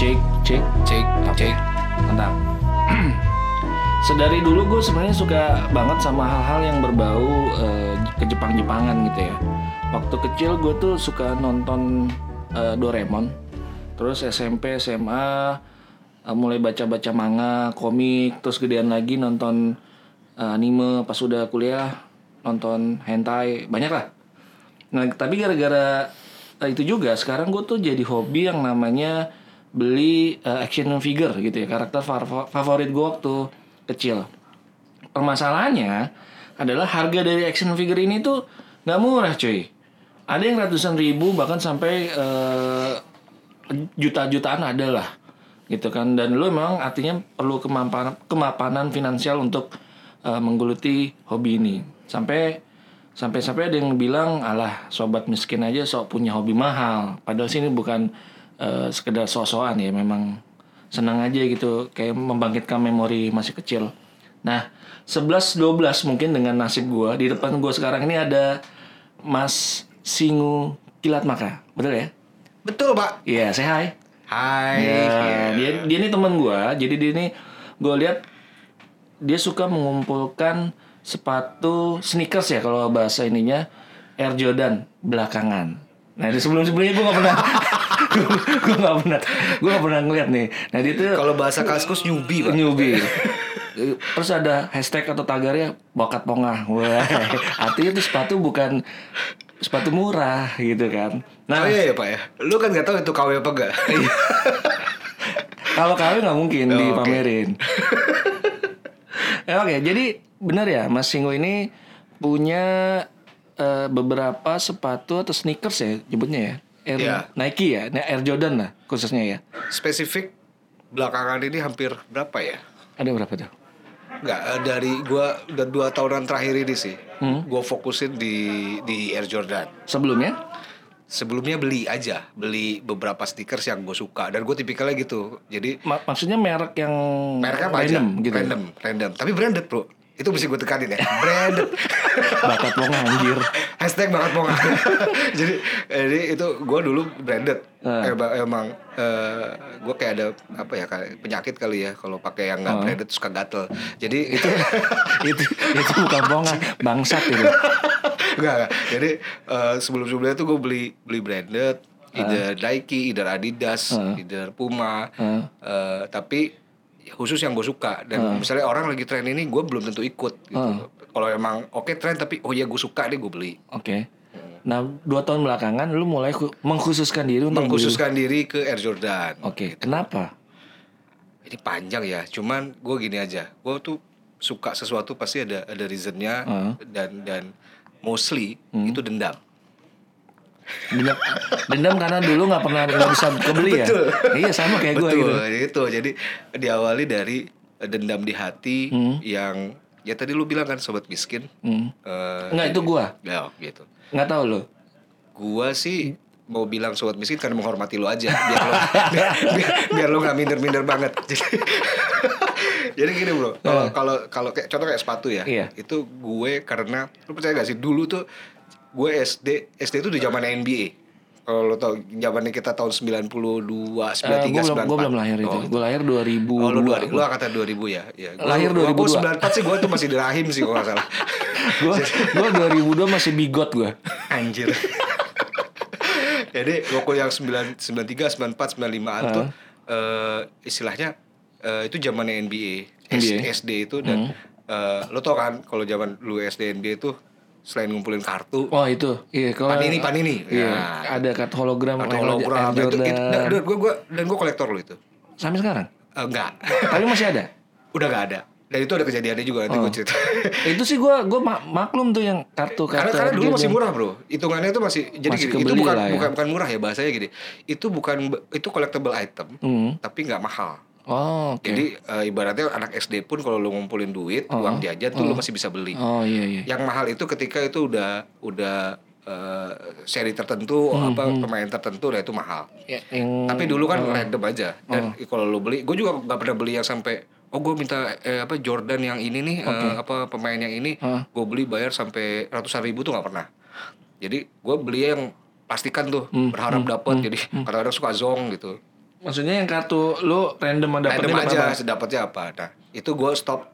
Cek, cek, Cek, cek. mantap. Sedari dulu gue sebenarnya suka banget sama hal-hal yang berbau eh, ke Jepang-Jepangan gitu ya. Waktu kecil gue tuh suka nonton eh, Doraemon. Terus SMP, SMA eh, mulai baca-baca manga, komik, terus gedean lagi nonton eh, anime. Pas udah kuliah nonton hentai, banyak lah. Nah, tapi gara-gara itu juga sekarang gue tuh jadi hobi yang namanya beli eh, action figure gitu ya, karakter fa- favorit gue waktu kecil. Permasalahannya adalah harga dari action figure ini tuh nggak murah cuy. Ada yang ratusan ribu bahkan sampai eh, juta-jutaan ada lah gitu kan dan lu memang artinya perlu kemapanan kemapanan finansial untuk eh, menggeluti hobi ini sampai sampai sampai ada yang bilang alah sobat miskin aja sok punya hobi mahal padahal sini bukan eh, sekedar sok-sokan ya memang senang aja gitu kayak membangkitkan memori masih kecil nah 11 12 mungkin dengan nasib gua di depan gua sekarang ini ada Mas Singu Kilat Maka betul ya Betul, Pak. Iya, saya hai. Hai. Ya, dia dia ini teman gua. Jadi dia ini gue lihat dia suka mengumpulkan sepatu sneakers ya kalau bahasa ininya Air Jordan belakangan. Nah, di sebelum-sebelumnya gue gak pernah gue gak pernah gue gak pernah ngeliat nih. Nah, dia tuh Kalau bahasa kaskus nyubi, Pak. newbie. Terus ada hashtag atau tagarnya bakat pongah. Wah, artinya itu sepatu bukan sepatu murah gitu kan. Nah, Oh iya ya, Pak ya. Lu kan nggak tahu itu KW apa enggak? Kalau kawin nggak mungkin Oh, dipamerin. Ya, Oke, jadi benar ya Mas Singo ini punya eh, beberapa sepatu atau sneakers ya nyebutnya ya. Air, Iya. Nike ya, Nah, Air Jordan lah khususnya ya. Spesifik belakangan ini hampir berapa ya? Ada berapa tuh? Enggak, eh, dari gua udah dua tahunan terakhir ini sih. Hmm. Gua fokusin di di Air Jordan. Sebelumnya? Sebelumnya beli aja, beli beberapa stickers yang gue suka dan gue tipikalnya gitu. Jadi Ma- maksudnya merek yang mereknya apa random aja? gitu. Random, random. Tapi branded bro. Itu mesti gue tekanin ya. Branded. Bakat wong anjir. Hashtag banget mau jadi jadi itu gue dulu branded. Ah. Emang, emang gue kayak ada apa ya kayak penyakit kali ya kalau pakai yang nggak Ah. branded suka gatel. Jadi itu itu itu bukan bongan, bangsat itu. Enggak, enggak. Jadi eh, sebelum-sebelumnya tuh gue beli beli branded, either Nike, either Adidas, Uh. either Puma. Uh. Eh, tapi khusus yang gue suka dan misalnya orang lagi tren ini gue belum tentu ikut gitu. Uh. Kalau emang oke tren tapi oh ya gue suka deh gue beli. Oke. Nah, dua tahun belakangan lu mulai khu- mengkhususkan diri untuk beli- Mengkhususkan diri ke Air Jordan. Oke, kenapa? Ini panjang ya, cuman gue gini aja. Gue tuh suka sesuatu pasti ada ada reasonnya Uh. dan dan mostly Hmm. itu dendam. Dendam, dendam karena dulu nggak pernah nggak bisa kebeli ya. Betul. Iya sama kayak gue gitu. Betul, itu. Jadi diawali dari eh, dendam di hati Hmm. yang ya tadi lu bilang kan sobat miskin. Hmm. Eh, Enggak itu gua. ya gitu. Nggak tahu lo. Gua sih mau bilang sobat miskin karena menghormati lu aja biar lu biar, biar, biar lu nggak minder-minder banget. Jadi Jadi gini bro, kalau kalau kalau kayak contoh kayak sepatu ya, Iya. itu gue karena lu percaya gak sih dulu tuh gue SD SD itu di zaman NBA. Kalau lo tau zamannya kita tahun 92, 93, Eh, gue belum, 94. gua belum lahir itu. Oh, Gue lahir 2002. Oh lu, dua, lu angkatan 2000 ya? ya gua, Lahir gua, gua 2002. 94 sih gue tuh masih di rahim sih kalau gak salah Gue gue 2002 masih bigot gue. Anjir Jadi waktu yang 9, 93, 94, 95an tuh eh, Istilahnya eh, itu zamannya NBA, NBA. SD itu dan eh, Lo tau kan kalau zaman lu SD NBA itu Selain ngumpulin kartu Oh itu, iya kalau Panini, Panini. Iya, Nah. ada kartu hologram, Air hologram itu, Jordan. itu, dan, dan gue gua, dan gue kolektor lo itu Sampai sekarang. Eh, Enggak Tapi masih ada. Udah gak ada Dan itu ada kejadiannya juga nanti Oh. gue cerita itu sih gue gue maklum tuh yang kartu Karena, kartu. karena dulu Air masih murah bro, hitungannya itu masih jadi Masih gini, itu bukan ya. bukan bukan murah ya bahasanya gini, itu bukan itu collectible item, Hmm. tapi nggak mahal. Oh oke. Jadi eh, ibaratnya anak SD pun kalau lu ngumpulin duit, Oh. uang jajan tuh lu masih bisa beli. Oh iya iya. Yang mahal itu ketika itu udah udah eh, seri tertentu Hmm, apa pemain tertentu, nah itu mahal. Ya, yang Tapi dulu kan random aja. Dan Oh. kalau lu beli, gue juga nggak pernah beli yang sampai oh gue minta eh, apa Jordan yang ini nih eh, apa pemain yang ini Hah. gue beli bayar sampai ratusan ribu tuh nggak pernah. Jadi gue beli yang pastikan tuh Hmm, berharap dapat. Jadi kadang-kadang suka zong gitu. Maksudnya yang kartu lu random dapetnya random aja apa? sedapatnya apa nah itu gue stop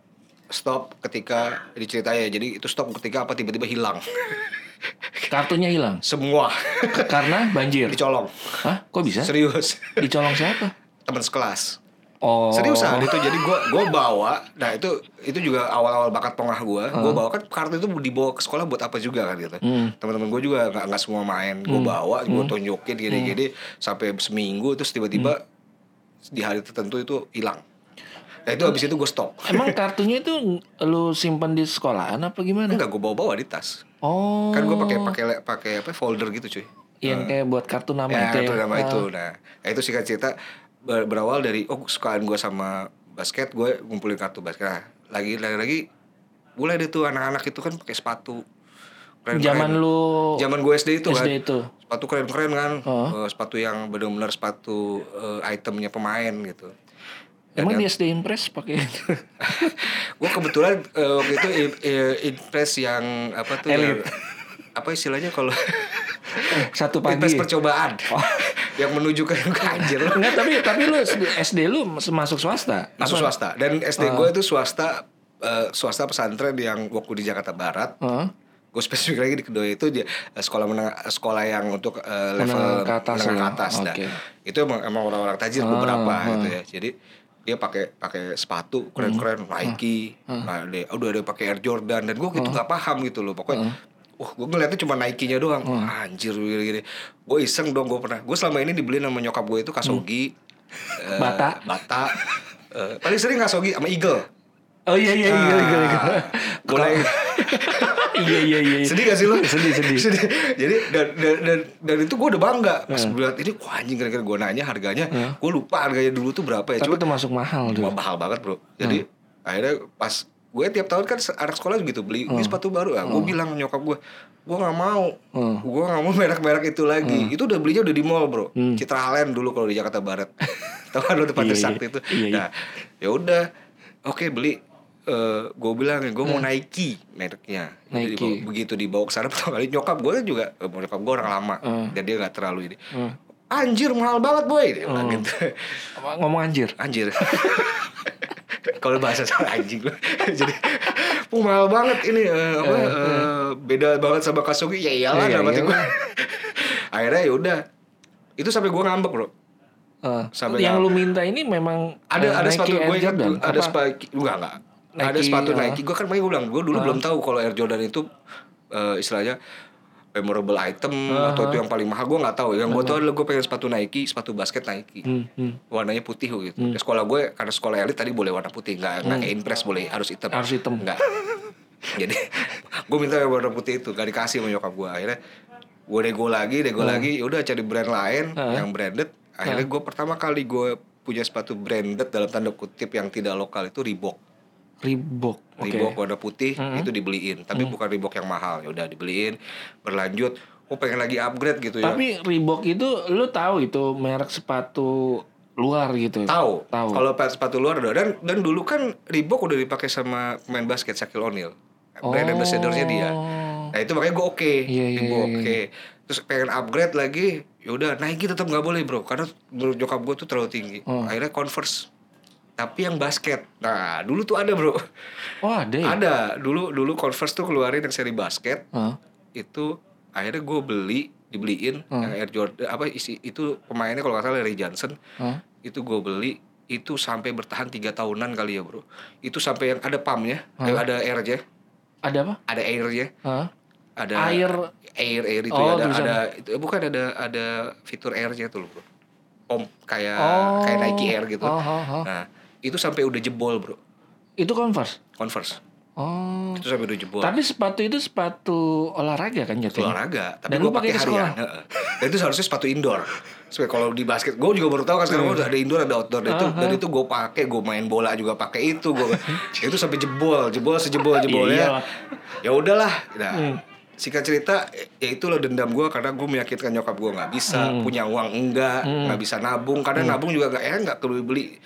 stop ketika diceritain jadi itu stop ketika apa tiba-tiba hilang Kartunya hilang semua karena banjir. dicolong Hah? Kok bisa? serius Dicolong siapa? teman sekelas Oh. seriusan itu jadi gue gue bawa nah itu itu juga awal-awal bakat pengah gue gue bawa kan kartu itu dibawa ke sekolah buat apa juga kan gitu Hmm. teman-teman gue juga nggak nggak semua main gue bawa gue tunjukin gini-gini sampai seminggu terus tiba-tiba Hmm. di hari tertentu itu hilang nah itu habis itu gue stop Emang kartunya itu lu simpen di sekolahan apa gimana? enggak gue bawa-bawa di tas Oh. kan gue pakai pakai pakai apa folder gitu cuy yang kayak buat kartu nama ya, itu. itu ya? nama Ah. itu nah ya itu singkat cerita ber- berawal dari oh kesukaan gue sama basket gue ngumpulin kartu basket. Nah, lagi lagi lagi mulai deh tuh anak-anak itu kan pakai sepatu. Keren Zaman lu zaman gue SD itu kan. SD itu. sepatu keren-keren kan. Oh. Eh, sepatu yang benar-benar sepatu eh, itemnya pemain gitu. Emang di SD Impress pakai itu? gue kebetulan eh, waktu itu impress yang apa tuh? Yang, apa istilahnya kalau Satu pagi. impress percobaan yang menuju ke anjir Enggak, tapi tapi lu SD lu masuk swasta. masuk Apa? swasta dan SD gue itu swasta eh, swasta pesantren yang waktu di Jakarta Barat Heeh. gue spesifik lagi di kedua itu dia eh, sekolah menengah sekolah yang untuk eh, level Menengah ke atas menengah ke atas dah. Oke. itu emang emang orang-orang tajir Ah, beberapa ah. gitu ya jadi dia pakai pakai sepatu keren-keren Hmm. Nike nah, dia udah ada pakai Air Jordan dan gue gitu nggak paham gitu loh pokoknya Wah, gue ngeliatnya cuma Nike-nya doang. Anjir, gini-gini. Gue iseng dong, gue pernah. Gue selama ini dibeliin sama nyokap gue itu Kasogi, eh, Bata. Bata. Eh, paling sering Kasogi sama Eagle. Oh iya iya iya iya. iya. mulai Iya iya iya. sedih gak sih lu? Sedih sedih. Jadi dan dan dan, dan itu gue udah bangga pas gue liat ini wah anjing kira-kira gue nanya harganya, gue lupa harganya dulu tuh berapa ya. Tapi Cuma itu masuk mahal tuh. mahal banget bro. Jadi akhirnya pas gue tiap tahun kan anak sekolah gitu beli ini sepatu baru ya. Gue bilang nyokap gue, gue nggak mau, Hmm. gue nggak mau merek-merek itu lagi. Itu udah belinya udah di mall bro. Citra Halen dulu kalau di Jakarta Barat. Tahu kan lo depan Iya, Trisakti iya. itu. Iya. Nah ya udah, oke beli. Eh gue bilang gue mau Nike mereknya. Jadi Nike. be- begitu dibawa ke sana pertama kali nyokap gue juga eh, nyokap gue orang lama Hmm. dan dia nggak terlalu ini. Hmm. Anjir mahal banget boy dia bilang gitu. Ngomong anjir. Anjir. Kalau bahasa saya anjing gue. Jadi "Puh, mahal banget ini eh, apa eh, beda banget sama Kasugi. Ya iyalah Iya, iyalah. gue. Akhirnya ya udah. Itu sampai gue ngambek, Bro. Eh, Sampai yang nggak- lu minta ini memang Ada ada Nike sepatu gue Jordan? ada sepatu enggak enggak. ada Nike, sepatu ah. Nike. Gue kan makanya gue bilang, gue dulu belum tahu kalau Air Jordan itu eh, istilahnya memorable item Ah, atau itu yang paling mahal gue nggak tahu yang gue tahu adalah gue pengen sepatu Nike sepatu basket Nike Hmm, hmm. warnanya putih gitu. Di sekolah gue karena sekolah elit tadi boleh warna putih, nggak nggak kayak impress boleh harus hitam. Hmm. Harus hitam. Nggak. Jadi gue minta yang warna putih itu, gak dikasih sama nyokap gue. Akhirnya gue nego lagi, nego Hmm. lagi, udah cari brand lain Ah. yang branded. Akhirnya gue pertama kali gue punya sepatu branded dalam tanda kutip yang tidak lokal itu Reebok. Reebok. Reebok warna putih Hmm. itu dibeliin, tapi bukan Reebok yang mahal. Ya udah dibeliin, berlanjut. Oh pengen lagi upgrade gitu ya. Tapi Reebok itu lu tahu itu merek sepatu luar gitu. Tahu. Tahu. Kalau pa- sepatu luar ada dan dan dulu kan Reebok udah dipakai sama pemain basket Shaquille O'Neal. Brand Oh. ambassador-nya dia. Nah, itu makanya gue oke. Iya, iya, Gue iya, oke. Terus pengen upgrade lagi, yaudah Nike tetap nggak boleh, Bro. Karena menurut nyokap gue tuh terlalu tinggi. Oh. Akhirnya Converse. Tapi yang basket. Nah, dulu tuh ada, Bro. Oh ada ya? Ada. Dulu dulu Converse tuh keluarin yang seri basket. Hah? Itu akhirnya gue beli, dibeliin yang Air Jordan apa isi itu pemainnya kalau nggak salah Larry Johnson Hah? itu gue beli itu sampai bertahan tiga tahunan kali ya bro itu sampai yang ada pumpnya eh, ada airnya Ada apa? ada airnya Hah? ada Air. air air itu Oh, ada tulisan. ada itu eh, bukan ada ada fitur airnya tuh loh bro om kayak Oh. kayak Nike Air gitu Oh, oh, oh. nah itu sampai udah jebol bro. Itu Converse. Converse. Oh. itu sampai udah jebol. Tapi sepatu itu sepatu olahraga kan jatuhnya? olahraga tapi Dan gue pakai harian dan itu seharusnya sepatu indoor. Supaya kalau di basket, gue juga baru tahu kan sekarang udah ada indoor ada outdoor. Dan itu dan itu gue pakai, gue main bola juga pakai itu, gue itu sampai jebol, jebol sejebol Iya, jebolnya. ya udahlah, nah singkat cerita ya itu loh dendam gue karena gue meyakinkan nyokap gue nggak bisa punya uang enggak, nggak bisa nabung. Karena nabung juga gak enak nggak perlu beli.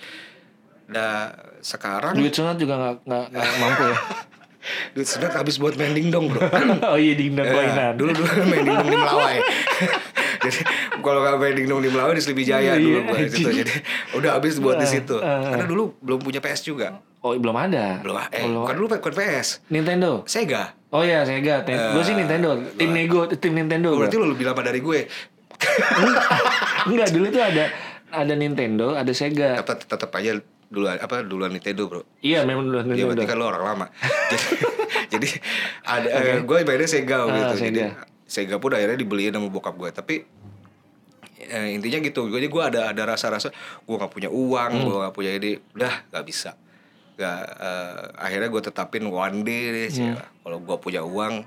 Nah sekarang Duit sunat juga nggak nggak mampu ya. duit sedot habis buat mending dong bro. oh iya dingdong Ya, koinan. dulu dulu main di di Melawai. Jadi kalau nggak main dingdong di Melawi di Sleepy Jaya Iya, dulu gue anjing. situ jadi udah habis buat di situ karena dulu belum punya PS juga Oh belum ada. belum eh Belum. kan dulu bukan PS Nintendo. Sega Oh iya Sega. gue sih Nintendo. Tim Nego, tim Nintendo. berarti gua. lu lebih lama dari gue Enggak dulu tuh ada ada Nintendo, ada Sega. apa tetap aja duluan apa duluan Nintendo bro Iya memang dulu Ya Nintendo. berarti kan lo orang lama. jadi, jadi ada gue mainnya Sega Ah, gitu. Jadi Sega. Sega pun akhirnya dibeliin sama bokap gue. Tapi eh, intinya gitu. Jadi gue ada ada rasa-rasa gue nggak punya uang, Hmm. gue nggak punya ini, udah nggak bisa. Gak, eh, akhirnya gue tetapin one day deh. Hmm. Kalau gue punya uang,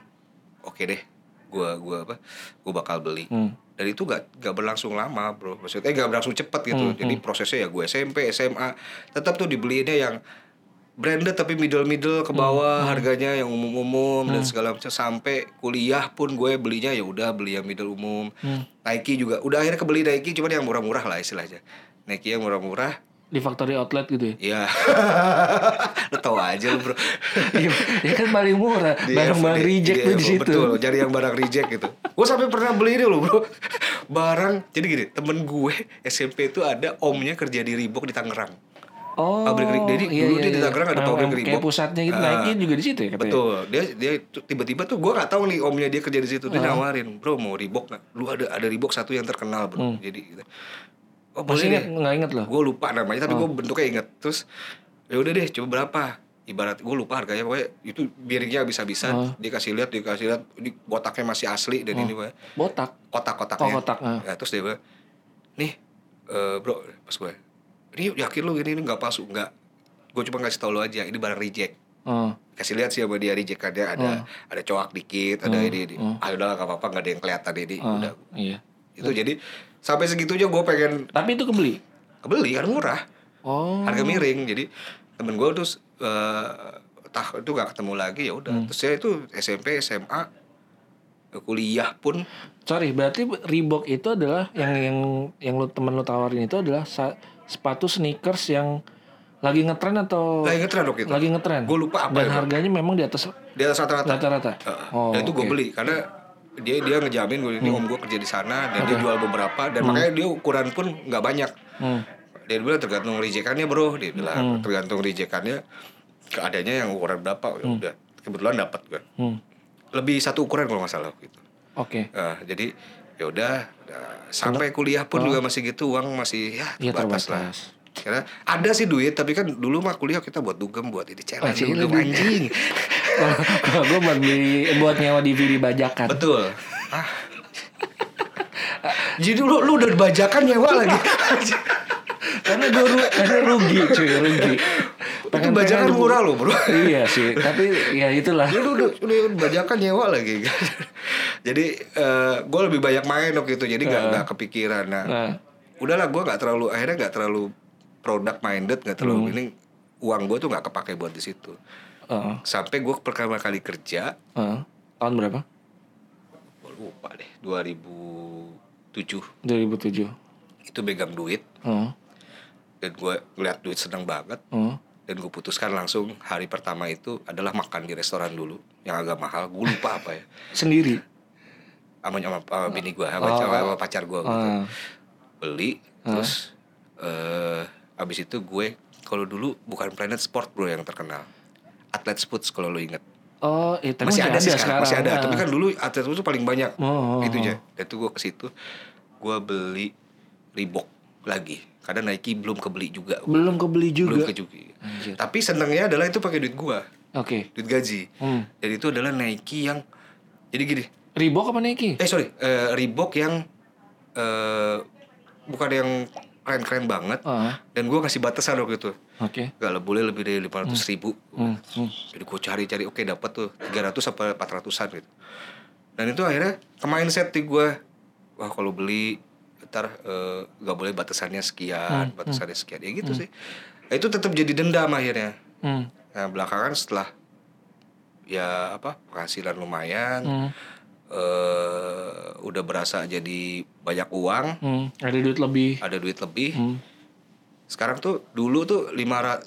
oke deh. Gue gua apa? Gue bakal beli. Hmm. Dan itu gak, gak berlangsung lama bro. Maksudnya gak berlangsung cepet gitu. Hmm, Jadi prosesnya ya gue SMP, SMA Tetap tuh dibeliinnya yang branded tapi middle-middle ke bawah harganya yang umum-umum dan segala macam. Sampai kuliah pun gue belinya ya udah beli yang middle umum. Nike juga udah akhirnya kebeli Nike cuman yang murah-murah lah istilahnya. Nike yang murah-murah Di factory outlet gitu ya. ya lo tau aja lo bro Iya, ya kan paling murah. Barang-barang reject di- tuh di situ. Betul, cari yang barang reject gitu. Gue sampai pernah beli ini loh bro. Barang, jadi gini, temen gue SMP itu ada omnya kerja di Reebok di Tangerang. Oh, Pabrik Reebok. Jadi dulu dia di Tangerang ada Nah, pabrik Kayak Reebok. pusatnya gitu, Ah. Nike juga di situ ya katanya. Betul, dia dia tiba-tiba tuh gue nggak tahu nih omnya dia kerja di situ dia Ah. nawarin, bro mau Reebok nggak? Lu ada ada Reebok satu yang terkenal bro. Jadi, gitu. Oh. Masih deh. nggak inget loh? Gue lupa namanya, tapi Oh. gue bentuknya inget. Terus ya udah deh, coba berapa? Ibarat gue lupa harganya pokoknya itu biringnya bisa-bisa Oh. dikasih lihat dikasih lihat ini botaknya masih asli dan ini pokoknya Botak. kotak-kotaknya. Oh, kotak. Ya, terus dia bilang, nih eh, bro pas gue, ini yakin lu gini ini nggak palsu nggak? Gue cuma ngasih tau lu aja ini barang reject. Oh. Kasih lihat sih sama dia rejectannya ada ada coak dikit, ada ini, ini. oh. Ah udah nggak apa-apa nggak ada yang kelihatan ini. oh, Udah Iya. itu jadi sampai segitunya gue pengen Tapi itu kebeli. beli kan murah Oh. harga miring jadi temen gue terus eh tah itu gak ketemu lagi ya udah Hmm. terus saya itu SMP SMA kuliah pun Sorry, berarti Reebok itu adalah yang yang yang lu temen lu tawarin itu adalah sepatu sneakers yang lagi ngetren atau lagi ngetren waktu itu lagi ngetren? gue lupa apa Dan itu harganya memang di atas di atas rata-rata rata-rata. Heeh. Oh, dan itu gue oke. beli karena dia dia ngejamin gue ini om gue kerja di sana dan dia jual beberapa dan makanya dia ukuran pun nggak banyak. Hmm. dia bilang tergantung rejekannya bro. Dia bilang tergantung rejekannya keadaannya yang ukuran berapa. Ya udah kebetulan dapat gue Hmm. lebih satu ukuran kalau nggak salah gitu Oke. Nah, jadi ya udah nah, sampai kuliah pun juga masih gitu uang masih ya Iya terbatas lah. Karena ada sih duit tapi kan dulu mah kuliah kita buat dugem buat ini Oh, challenge jadi dugem lebih- anjing. Kalau gue buat beli buat nyewa DVD bajakan. Betul. Ah. Jadi lu lu udah bajakan nyewa lagi. karena gue ru karena rugi cuy rugi. Itu bajakan di- murah loh, Bro. iya sih, tapi ya itulah. Lu udah, udah bajakan nyewa lagi. jadi eh gue lebih banyak main waktu itu jadi nggak nggak kepikiran. Nah, Nah, udahlah gue nggak terlalu akhirnya nggak terlalu product minded nggak terlalu Hmm. ini uang gue tuh nggak kepake buat di situ heeh, sampai gue pertama kali kerja heeh. tahun berapa? gue lupa deh 2007 2007. itu pegang duit Heeh, dan gue ngeliat duit seneng banget heeh. dan gue putuskan langsung hari pertama itu adalah makan di restoran dulu yang agak mahal gue lupa apa ya Sendiri. sama sama, sama bini gue sama, Oh. sama, sama pacar gue gitu. Ah. beli terus eh abis itu gue kalau dulu bukan Planet Sport bro yang terkenal Atlet Sports kalau lo inget Oh, eh, tapi masih ada sih sekarang, masih ada Ah. tapi kan dulu atlet itu paling banyak Oh, oh, itunya dan itu gue ke situ gue beli Reebok lagi karena Nike belum kebeli juga belum kebeli belum juga. ke juga Anjir. tapi senangnya adalah itu pakai duit gue Oke. duit gaji Hmm. dan itu adalah Nike yang jadi gini Reebok apa Nike? eh sorry eh, Reebok yang eh bukan yang keren-keren banget. Ah, dan gue kasih batasan waktu itu. Oke. gak lah boleh lebih dari 500 ribu. Hmm, hmm. jadi gue cari-cari oke dapat tuh 300 sampai 400an gitu. Dan itu akhirnya ke mindset di gue wah kalau beli ntar eh, nggak boleh batasannya sekian batasannya sekian. Ya gitu sih. Nah, itu tetap jadi dendam akhirnya. Hmm. nah belakangan setelah ya apa penghasilan lumayan Hmm. eh udah berasa jadi banyak uang Hmm. Ada duit lebih. ada duit lebih Hmm. sekarang tuh dulu tuh lima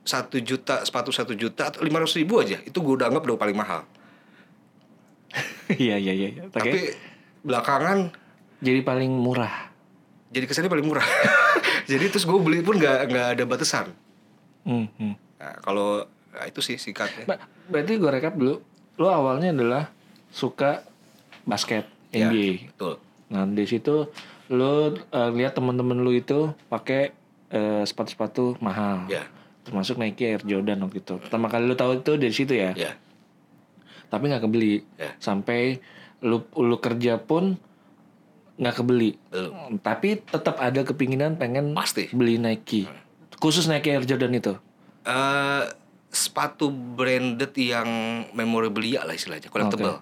satu juta sepatu satu juta atau lima ratus ribu aja itu gue udah anggap udah paling mahal Iya iya iya. Oke. tapi belakangan Jadi paling murah. Jadi kesannya paling murah. Jadi terus gue beli pun nggak nggak ada batasan. Hmm, hmm. Nah, kalau nah, itu sih singkatnya. Ba- Berarti gue rekap dulu. Lo awalnya adalah suka basket Ya, NBA. betul. Nah di situ lo eh, lihat teman-teman lo itu pakai eh, sepatu-sepatu mahal. Ya, Termasuk Nike Air Jordan waktu itu. Pertama kali lo tahu itu dari situ ya. ya, Tapi nggak kebeli. Ya. Sampai lo lo kerja pun nggak kebeli. belum. Tapi tetap ada kepinginan pengen Pasti. beli Nike. Khusus Nike Air Jordan itu. Eh, sepatu branded yang memorabilia lah istilahnya, collectible.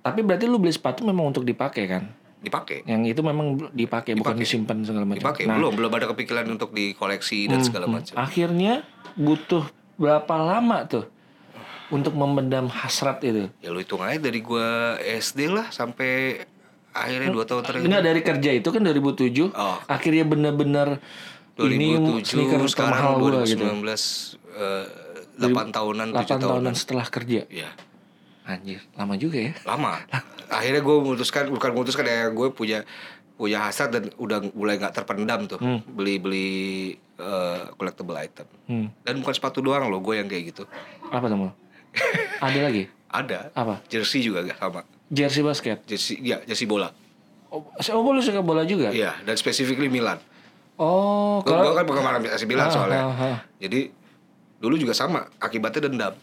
Tapi berarti lu beli sepatu memang untuk dipakai kan? Dipakai. Yang itu memang dipakai, bukan disimpan segala macam. Dipakai. Nah, belum, belum ada kepikiran untuk dikoleksi dan segala macam. akhirnya butuh berapa lama tuh untuk memendam hasrat itu? Ya lu hitung aja dari gua SD lah sampai akhirnya dua tahun terakhir. Enggak dari kerja itu kan 2007, Oh. akhirnya bener-bener ini 2007 sneaker termahal sekarang gua 2019 gitu. eh, 8 tahunan 8 7 tahunan. tahunan setelah kerja. Ya, Anjir, lama juga ya. lama. akhirnya gue memutuskan bukan memutuskan ya gue punya punya hasrat dan udah mulai nggak terpendam tuh beli beli eh, collectible item. Hmm. Dan bukan sepatu doang loh gue yang kayak gitu. Apa tuh? Ada lagi? Ada. Apa? Jersey juga gak sama. Jersey basket. Jersey ya jersey bola. Oh, oh lu suka bola juga? Iya, dan specifically Milan. Oh, Gue kalau kan penggemar AC Milan Ah, soalnya. ah, ah. Jadi dulu juga sama, akibatnya dendam.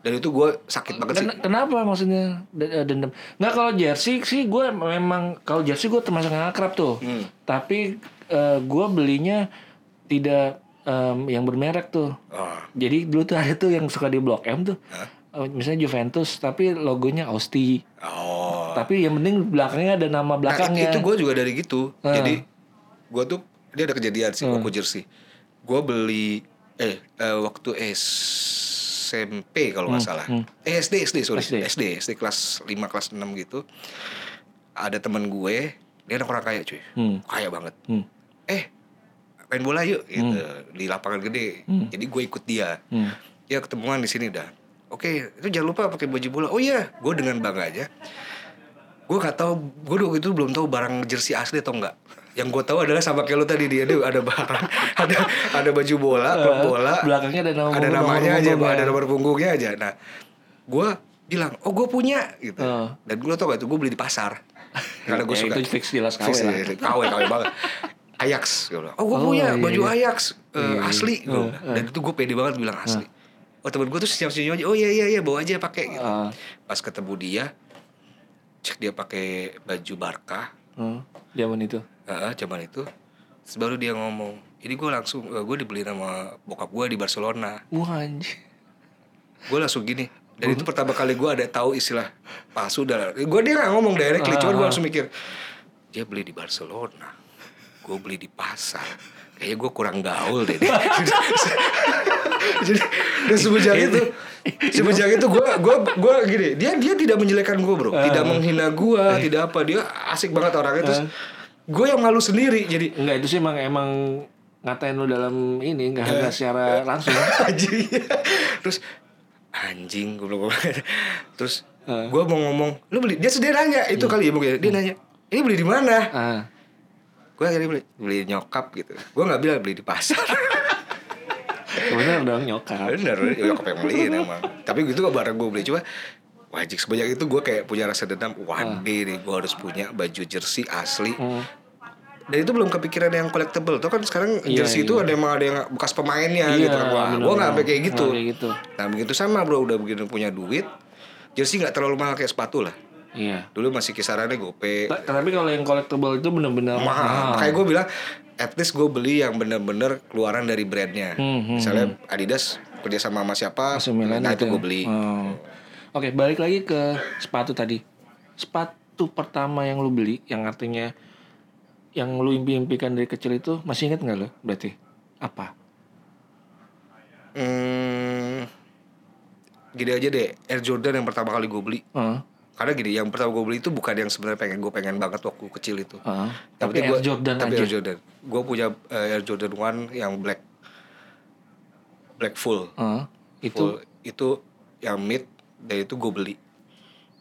Dan itu gue sakit banget sih. Ken- kenapa maksudnya eh, dendam? Nggak kalau jersey sih gue memang kalau jersey gue termasuk yang akrab tuh. Hmm. Tapi eh, gue belinya tidak em, yang bermerek tuh. Oh, Jadi dulu tuh ada tuh yang suka di Blok M tuh. Eh, misalnya Juventus tapi logonya Austi. oh. Tapi yang penting belakangnya ada nama Nah, belakangnya. itu gue juga dari gitu. Ah. Jadi gue tuh dia ada kejadian sih waktu jersey. Gue beli eh, eh, waktu SMP kalau nggak salah. Eh SD SD sorry SD. SD SD kelas 5 kelas 6 gitu. Ada teman gue, dia anak orang kaya cuy, Hmm. kaya banget. Hmm. Eh main bola yuk gitu di lapangan gede. Jadi gue ikut dia. Hmm. Ya ketemuan di sini dah. Oke, itu jangan lupa pakai baju bola. Oh iya, gue dengan bangga aja. Gue gak tahu, gue waktu itu belum tahu barang jersey asli atau enggak. Yang gue tahu adalah sama kayak lo tadi dia ada ada barang, ada ada baju bola, klub bola, belakangnya ada nama ada namanya nomor aja, punggungnya. ada nomor punggungnya aja. Nah, gue bilang, oh gue punya gitu. Oh. Dan gue tau gak itu gue beli di pasar. Karena gue Ya, suka. itu fix jelas KW Fix, lah. iya, KW, KW banget. Ajax, gue bilang, oh gue Oh, punya iya, baju iya. Ajax eh, asli. Gua bilang. Dan itu gue pede banget bilang asli. Oh temen gue tuh senyum-senyum aja, oh iya iya iya bawa aja pakai gitu. Ah. Pas ketemu dia, cek dia pakai baju Barca, Hmm, zaman itu. Heeh, zaman itu. Terus baru dia ngomong, ini gue langsung, gue dibeli sama bokap gue di Barcelona. Wah anjir. Gue langsung gini. Dan itu pertama kali gue ada tahu istilah palsu dan gue dia nggak ngomong directly, cuman gue langsung mikir dia beli di Barcelona, gue beli di pasar. Kayaknya gue kurang gaul deh. Jadi dan semenjak itu, semenjak itu gue gue gue gini, dia dia tidak menjelekkan gue bro, tidak menghina gue, tidak apa. Dia asik banget orangnya. Terus gue yang malu sendiri jadi Enggak itu sih emang emang ngatain lu dalam ini enggak enggak secara langsung. anjing. Terus anjing gue bilang. Terus gue mau ngomong lu beli dia sendiri nanya itu kali ya mungkin dia nanya ini beli di mana? Ah. Gue akhirnya beli beli nyokap gitu. Gue nggak bilang beli di pasar. Bener dong nyokap. bener nyokap yang beliin emang. Tapi gitu gak bareng gue beli. Cuma wajib sebanyak itu gue kayak punya rasa dendam. One day nih gue harus punya baju jersey asli. Hmm. dan itu belum kepikiran yang collectible. Tuh kan sekarang Iya, jersey itu ada emang ada yang bekas pemainnya Iya, gitu kan. Wah gue nggak sampai kayak gitu. kayak gitu. nah begitu sama bro. Udah begitu punya duit jersey nggak terlalu mahal kayak sepatu lah Iya. dulu masih kisarannya gope Ta- Tapi kalau yang collectible itu bener-bener mahal kayak gue bilang at least gue beli yang bener-bener keluaran dari brandnya Hmm, hmm, misalnya Adidas kerja sama sama siapa Milan nah itu gue ya? beli Oh. Oke, balik lagi ke sepatu tadi. Sepatu pertama yang lu beli, yang artinya yang lu impi-impikan dari kecil itu masih inget nggak lo? Berarti apa? Hmm, gini aja deh Air Jordan yang pertama kali gue beli Heeh. Karena gini yang pertama gue beli itu bukan yang sebenarnya pengen gue pengen banget waktu kecil itu. Yang Tapi penting Air gua- Jordan tapi aja. Air Jordan. Gue punya eh, Air Jordan One yang black, black full. Heeh. Itu Full. itu yang mid dan itu gue beli.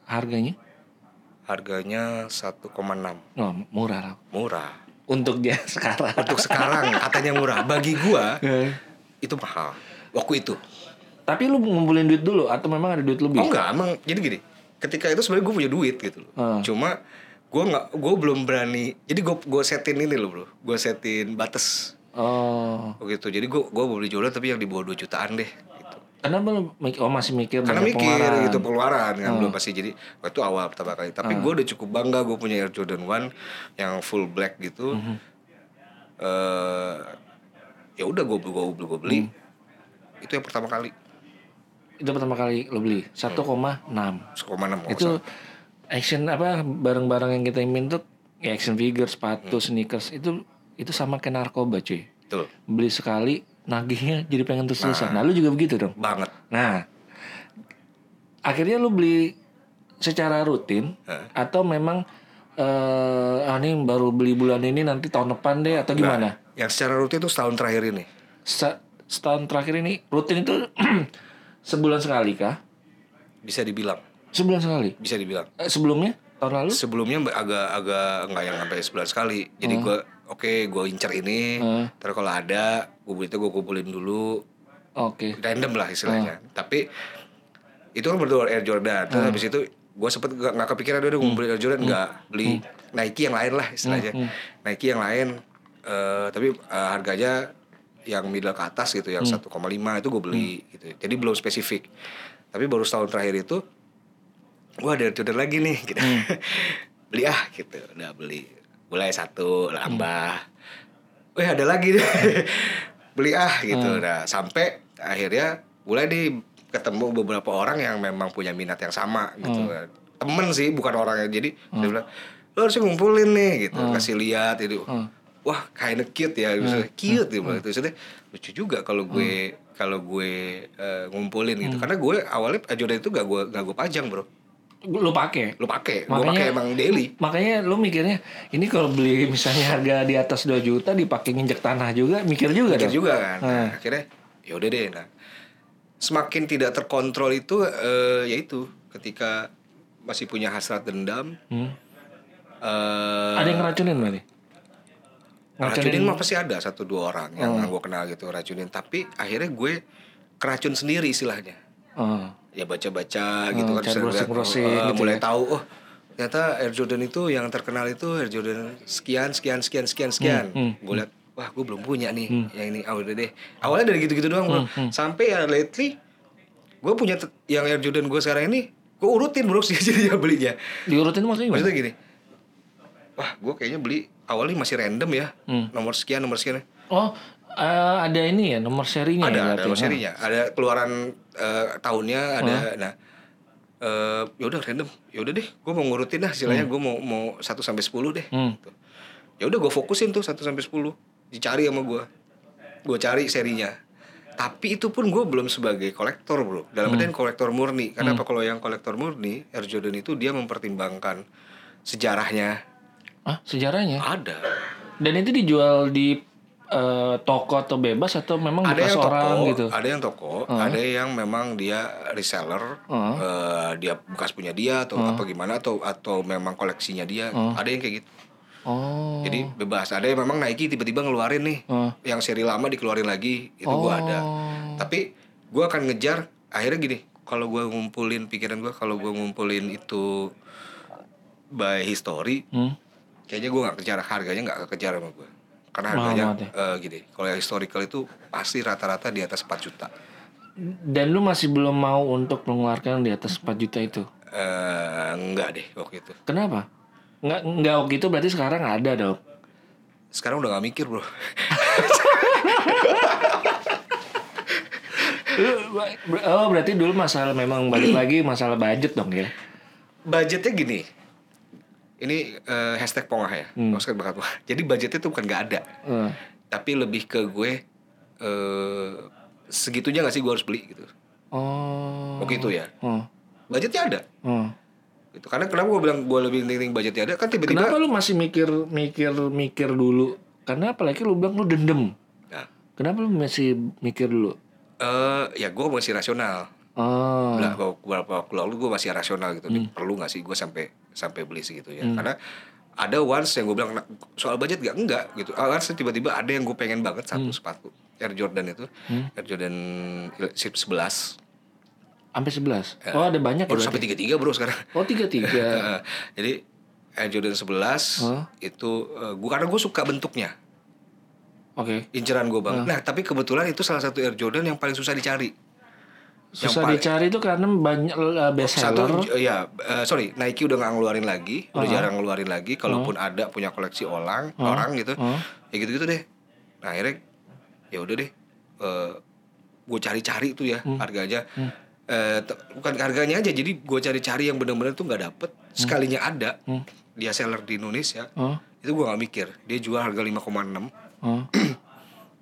harganya? Harganya 1,6. Oh, murah lah. Murah. Untuk dia sekarang. Untuk sekarang katanya murah. Bagi gua Eh. itu mahal. Waktu itu. Tapi lu ngumpulin duit dulu atau memang ada duit lebih? Oh enggak, emang jadi gini. Ketika itu sebenarnya gue punya duit gitu loh. Hmm. Cuma gue nggak, gue belum berani. Jadi gue gue setin ini loh bro. Gue setin batas. Oh. Begitu. Jadi gue gue beli jualan tapi yang di bawah 2 jutaan deh. Gitu. Lu mik- oh masih mikir Karena mikir pengeluaran? Hmm. gitu pengeluaran kan belum pasti jadi waktu awal pertama kali. Tapi gue udah cukup bangga gue punya Air Jordan 1 yang full black gitu. Hmm. eh ya udah gue gue beli gue beli. Hmm. Itu yang pertama kali. Itu pertama kali lo beli 1,6. 1,6 kalau Itu action apa barang-barang yang kita imin tuh ya action figure, sepatu, sneakers itu itu sama kayak narkoba cuy. Betul. Beli sekali nagihnya jadi pengen terus terusan. Nah, lu juga begitu dong. Banget. Nah, akhirnya lu beli secara rutin Hah? atau memang eh ah, ini baru beli bulan ini nanti tahun depan deh atau gimana? Yang secara rutin itu setahun terakhir ini. Se- setahun terakhir ini rutin itu sebulan sekali kah? Bisa dibilang. Sebulan sekali. Bisa dibilang. Eh, sebelumnya tahun lalu? Sebelumnya agak-agak nggak yang sampai sebulan sekali. Jadi Hmm. gue oke gue incer ini. Hmm. Terus kalau ada gue itu gue kumpulin dulu. Oke. Random lah istilahnya. Hmm. Tapi itu kan berdua Air Jordan. Terus habis itu gue sempet gak, nggak kepikiran udah ngumpulin Air Jordan nggak beli Nike yang lain lah istilahnya. Nike yang lain. eh, tapi eh, harganya yang middle ke atas gitu yang 1,5 itu gue beli gitu. Jadi belum spesifik. Tapi baru setahun terakhir itu gue ada Jordan lagi nih gitu. beli ah gitu. Udah beli. Mulai satu nambah. Wih ada lagi deh. beli ah gitu. Nah sampai akhirnya mulai di ketemu beberapa orang yang memang punya minat yang sama gitu. Temen sih bukan orang yang jadi dia bilang lo harusnya ngumpulin nih gitu. Kasih lihat itu. Wah kinda cute ya. Misalnya, cute dia bilang itu. Maksudnya, lucu juga kalau gue kalau gue eh, ngumpulin gitu. Karena gue awalnya Jordan itu gak gue gak gue pajang bro. Lu pakai. Lo pakai, gue pakai emang daily. Makanya lu mikirnya ini kalau beli misalnya harga di atas 2 juta dipakai nginjek tanah juga mikir juga Mikir dong. juga kan. Nah, Hmm. akhirnya ya udah deh. Nah, semakin tidak terkontrol itu eh, yaitu ketika masih punya hasrat dendam. Hmm. eh Ada yang ngeracunin berarti? Racunin mah pasti ada satu dua orang yang Hmm. gue kenal gitu racunin. Tapi akhirnya gue keracun sendiri istilahnya. Oh. Ya baca-baca gitu Hmm, kan. cari terus browsing-browsing eh, gitu mulai ya. tahu oh ternyata Air Jordan itu yang terkenal itu Air Jordan sekian sekian sekian sekian sekian. hmm, Gue lihat wah gue belum punya nih yang ini. Udah deh. Awalnya dari gitu-gitu doang bro. Hmm, Sampai ya lately gue punya yang Air Jordan gue sekarang ini gue urutin bro sih jadi belinya. Diurutin maksudnya gimana? Maksudnya gini. Wah, gue kayaknya beli awalnya masih random ya. Hmm. Nomor sekian, nomor sekian. Oh, eh, ada ini ya nomor serinya ada, ya ada nomor serinya. Ada keluaran eh, tahunnya, ada. Nah, eh ya udah random. Ya udah deh, gue mau ngurutin dah. Istilahnya gue mau mau 1 sampai 10 deh. Hmm. Gitu. Ya udah gue fokusin tuh 1 sampai 10. Dicari sama gue. Gue cari serinya. Tapi itu pun gue belum sebagai kolektor bro. Hmm. Dalam artian kolektor murni. Karena apa kalau yang kolektor murni, Air Jordan itu dia mempertimbangkan sejarahnya. Ah, sejarahnya. Ada. Dan itu dijual di eh, toko atau bebas atau memang ada bekas yang toko, orang gitu? ada yang toko, ada yang memang dia reseller, Heeh. eh, dia bekas punya dia atau apa gimana atau atau memang koleksinya dia, ada yang kayak gitu. Oh. Jadi bebas. Ada yang memang Nike tiba-tiba ngeluarin nih, Heeh. yang seri lama dikeluarin lagi, itu gua ada. Oh. Tapi gua akan ngejar. Akhirnya gini, kalau gua ngumpulin pikiran gua, kalau gua ngumpulin itu by history, Hmm. Kayaknya gua nggak kejar harganya nggak kekejar sama gua. Karena harganya ya? eh, gini, kalau yang historical itu pasti rata-rata di atas 4 juta. Dan lu masih belum mau untuk mengeluarkan di atas 4 juta itu? Eh enggak deh waktu itu. Kenapa? Nggak, nggak waktu itu berarti sekarang ada dong. Sekarang udah gak mikir bro. Lu- Oh berarti dulu masalah memang balik lagi masalah budget dong ya? budgetnya gini. Ini eh, hashtag pongah ya. Hmm. Oscar bakat pongah. Jadi budgetnya tuh bukan gak ada. Eh, Tapi lebih ke gue eh segitunya gak sih gue harus beli gitu. Oh. Waktu itu ya. Oh. Budgetnya ada. Oh. Gitu. Karena kenapa gue bilang gue lebih penting budgetnya ada kan tiba-tiba. Kenapa lu masih mikir mikir mikir dulu? Karena apalagi lu bilang lu dendam. Nah, Kenapa lu masih mikir dulu? eh ya gue masih rasional. Oh. Lah, kalau beberapa waktu lalu gue masih rasional gitu. Nih, Perlu nggak sih gue sampai sampai beli segitu ya? Karena ada once yang gue bilang "Nah, soal budget gak enggak gitu. Ah, Once tiba-tiba ada yang gue pengen banget satu sepatu Air Jordan itu, Air Jordan Sip 11. Sampai 11. Oh, ada banyak ya Baru sampai tiga tiga bro sekarang. Oh, 33. Eh, Jadi Air Jordan 11 Hah? itu eh, gua karena gue suka bentuknya, Oke. inceran gue banget. Nah tapi kebetulan itu salah satu Air Jordan yang paling susah dicari. Susah paling- dicari itu karena banyak uh, best seller. Satu, ya eh, sorry Nike udah nggak ngeluarin lagi, udah Uh-huh. jarang ngeluarin lagi. Kalaupun ada punya koleksi orang, orang gitu, Uh-huh. ya gitu-gitu deh. Nah akhirnya ya udah deh, gue cari-cari tuh ya Hmm. harganya. Eh, t- bukan harganya aja, jadi gue cari-cari yang benar-benar tuh nggak dapet. Hmm. Sekalinya ada, dia seller di Indonesia, Oh, itu gue nggak mikir. Dia jual harga 5,6, oh.